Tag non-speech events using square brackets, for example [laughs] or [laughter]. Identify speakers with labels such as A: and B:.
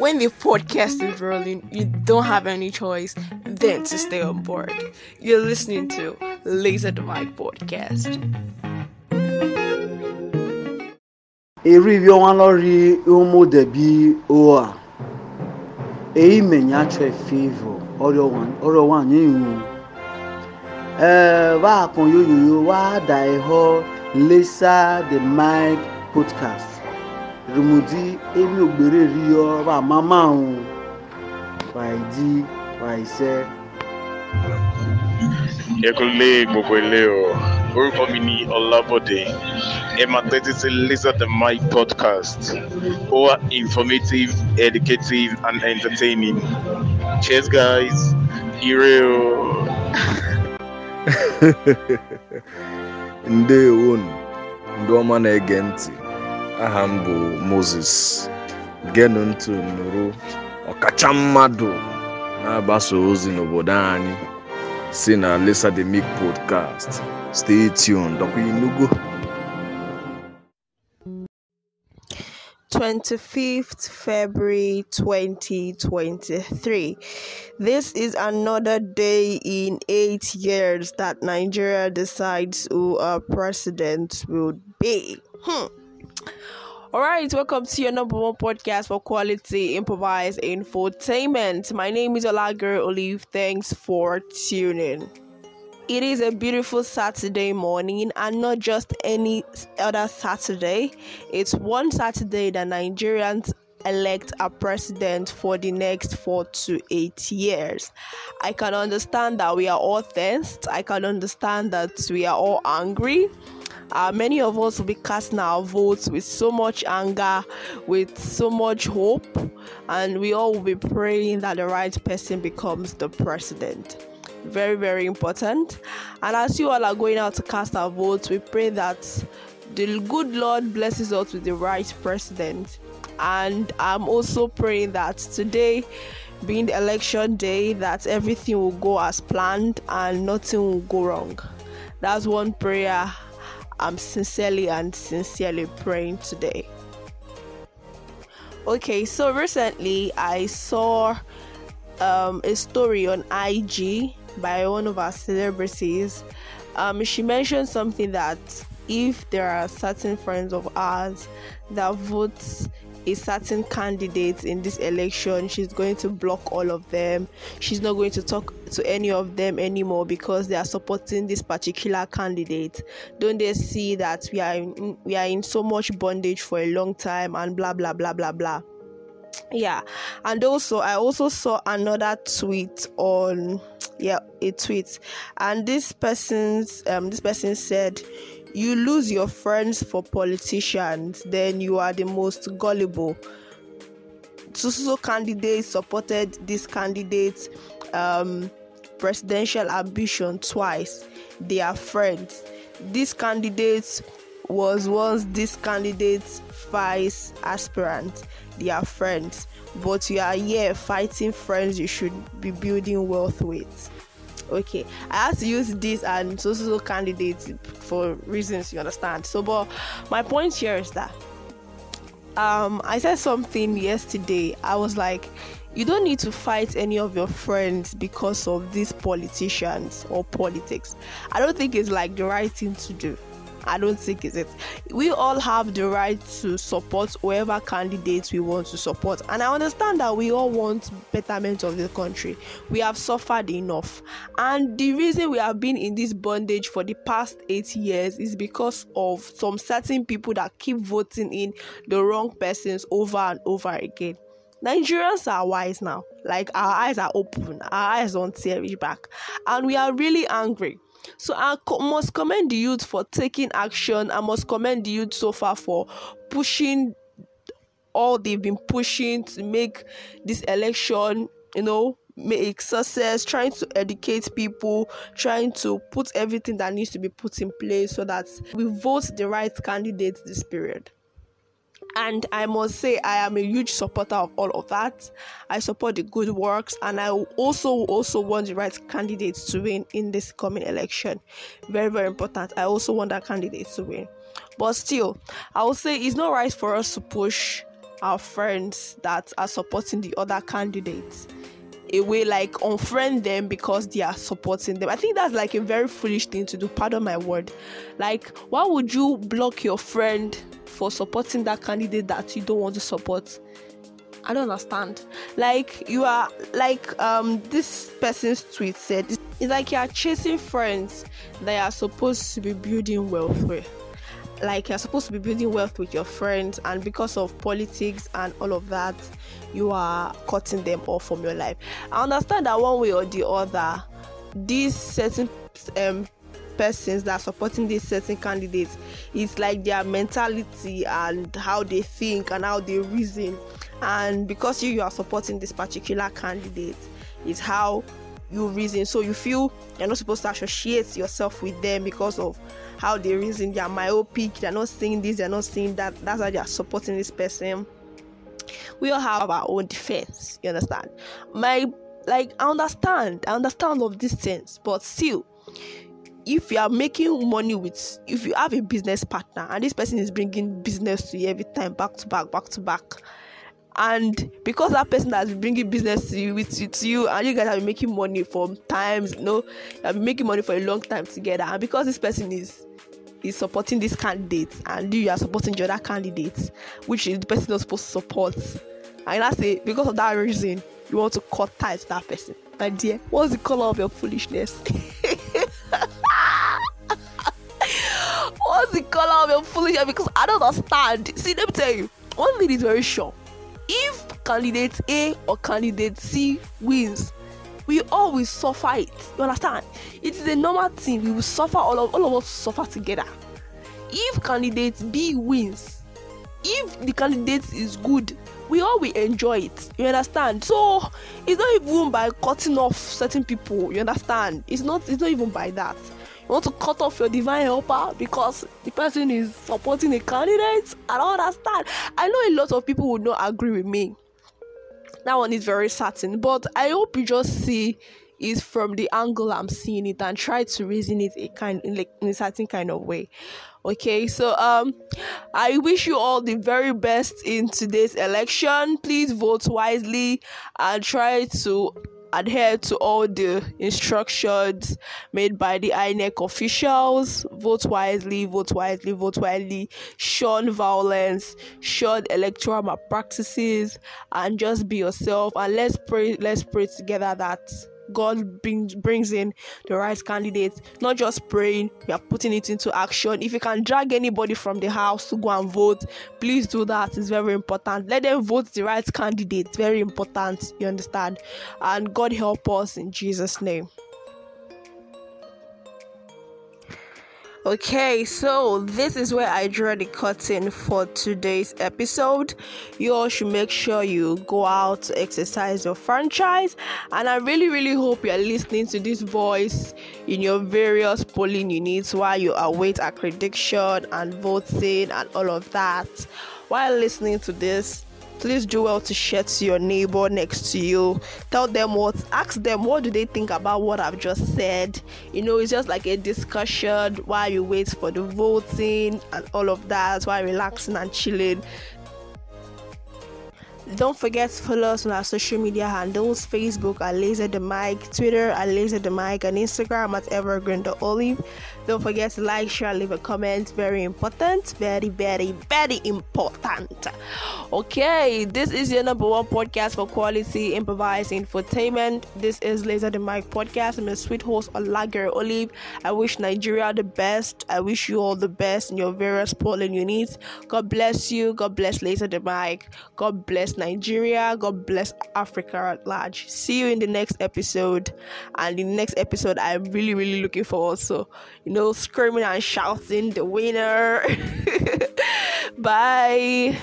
A: when the podcast is rolling, you don't have any choice than to stay on board. You're listening to Laser Divide Podcast.
B: eri bi wọn lọri ụmụ debi oa èyí mẹ̀yìn atsọ efevo ọrọ wa nye ihu ẹẹ wá kàn yoyoyo wá da ẹhọ lesa the mic podcast rumudi emi ọhún wà ìdí wà ìṣe.
C: ẹ kò lé gbogbo ilé o. Orúkọ mi ní ọlábọdé. Ẹ máa tẹ́tí sí lisa the mic podcast. Ó wà informative educative and entertaining. Cheers guys. Ire o. [laughs]
D: ndewonu ndị ọma na-ege ntị aha moses genu ntị nụrụ ọkacha mmadụ na-agbasa ozi n'obodo anyị si na lisa the mic podcast stay tuned dọkwa inugo
A: 25th February 2023. This is another day in eight years that Nigeria decides who our president will be. Hmm. All right, welcome to your number one podcast for quality improvised infotainment. My name is Olagir Olive. Thanks for tuning. It is a beautiful Saturday morning, and not just any other Saturday. It's one Saturday that Nigerians elect a president for the next four to eight years. I can understand that we are all tensed. I can understand that we are all angry. Uh, many of us will be casting our votes with so much anger, with so much hope, and we all will be praying that the right person becomes the president. Very very important. And as you all are going out to cast our votes we pray that the good lord blesses us with the right president. And i'm also praying that today being the election day that everything will go as planned and nothing will go wrong. That's one prayer i'm sincerely and sincerely praying today okay so recently i saw um, a story on ig by one of our celebrities. Um, she mentioned something that if there are certain friends of ours that vote a certain candidate in this election, she's going to block all of them. She's not going to talk to any of them anymore because they are supporting this particular candidate. Don't they see that we are in, we are in so much bondage for a long time and blah blah blah blah blah yeah and also i also saw another tweet on yeah a tweet and this person's um this person said you lose your friends for politicians then you are the most gullible. So candidates supported this candidate's um presidential ambition twice. They are friends. This candidate was once this candidate's vice aspirant. They are friends. But you are here fighting friends you should be building wealth with okay i have to use this and so so candidates for reasons you understand. So but my point here is that um i said something yesterday. I was like you don't need to fight any of your friends because of these politicians or politics. I don't think it's like the right thing to do I don't think it's it. We all have the right to support whoever candidates we want to support, and I understand that we all want betterment of the country. We have suffered enough, and the reason we have been in this bondage for the past eight years is because of some certain people that keep voting in the wrong persons over and over again. Nigerians are wise now. Like our eyes are open, our eyes don't tear back, and we are really angry so I must commend the youth for taking action. I must commend the youth so far for pushing all they've been pushing to make this election, you know, make success, trying to educate people, trying to put everything that needs to be put in place so that we vote the right candidate this period and I must say I am a huge supporter of all of that. I support the good works and I also also want the right candidates to win in this coming election. Very very important. I also want that candidate to win. But still, I would say it's not right for us to push our friends that are supporting the other candidates away like unfriend them because they are supporting them. I think that's like a very foolish thing to do. Pardon my word. Like why would you block your friend for supporting that candidate that you don't want to support? I don't understand. Like you are like um this person's tweet said it's like you are chasing friends that are supposed to be building wealth with like you're supposed to be building wealth with your friends and because of politics and all of that you are cutting them off from your life. I understand that one way or the other these certain um, persons that are supporting these certain candidates it's like their mentality and how they think and how they reason. And because you, you are supporting this particular candidate is how you reason. So you feel you're not supposed to associate yourself with them because of how they reason. They are myopic. They're not seeing this. They're not seeing that. That's why they are supporting this person. We all have our own defense. You understand? My like i understand. I understand of these things. But still if you are making money with if you have a business partner and this person is bringing business to you every time back to back back to back and because that person has been bringing business to you with you, you and you guys have been making money for times you know you have been making money for a long time together and because this person is is supporting this candidate and you are supporting the other candidate which is the person not supposed to support and that's it. Because of that reason you want to cut ties to that person. My dear what's the color of your foolishness? [laughs] What's the color of your foolishness? Because I don't understand. See let me tell you one thing is very sure candidate A or candidate C wins, we all will suffer it. You understand? It is a normal thing. We will suffer all of all of us suffer together. If candidate B wins, if the candidate is good, we all will enjoy it. You understand? So it's not even by cutting off certain people. You understand? It's not. It's not even by that you want to cut off your divine helper because the person is supporting a candidate. I don't understand. I know a lot of people would not agree with me. That one is very certain, but I hope you just see it from the angle I'm seeing it and try to reason it a kind in like in a certain kind of way. Okay, so um I wish you all the very best in today's election. Please vote wisely and try to adhere to all the instructions made by the INEC officials. Vote wisely, vote wisely, vote wisely. Shun violence, shun electoral malpractices, and just be yourself. And let's pray. Let's pray together that God brings brings in the right candidates, not just praying, we are putting it into action. If you can drag anybody from the house to go and vote, please do that. It's very important. Let them vote the right candidate. Very important. You understand? And God help us in Jesus' name. Okay, so this is where I draw the curtain for today's episode. You all should make sure you go out to exercise your franchise, and I really, really hope you are listening to this voice in your various polling units while you await accreditation and voting and all of that. While listening to this, please do well to share to your neighbor next to you. Tell them what ask them what do they think about what i've just said. You know it's just like a discussion while you wait for the voting and all of that while relaxing and chilling don't forget to follow us on our social media handles Facebook at Laser the Mic, Twitter at Laser the Mic, and Instagram at Evergreen Olive. Don't forget to like, share, leave a comment. Very important. Very, very, very important. Okay, this is your number one podcast for quality improvised infotainment. This is Laser the Mic podcast. I'm your sweet host, Olagere Olive. I wish Nigeria the best. I wish you all the best in your various polling units. God bless you. God bless Laser the Mic. God bless Nigeria. God bless Africa at large. See you in the next episode. And the next episode, I'm really, really looking forward. So, you know, screaming and shouting the winner. [laughs] Bye.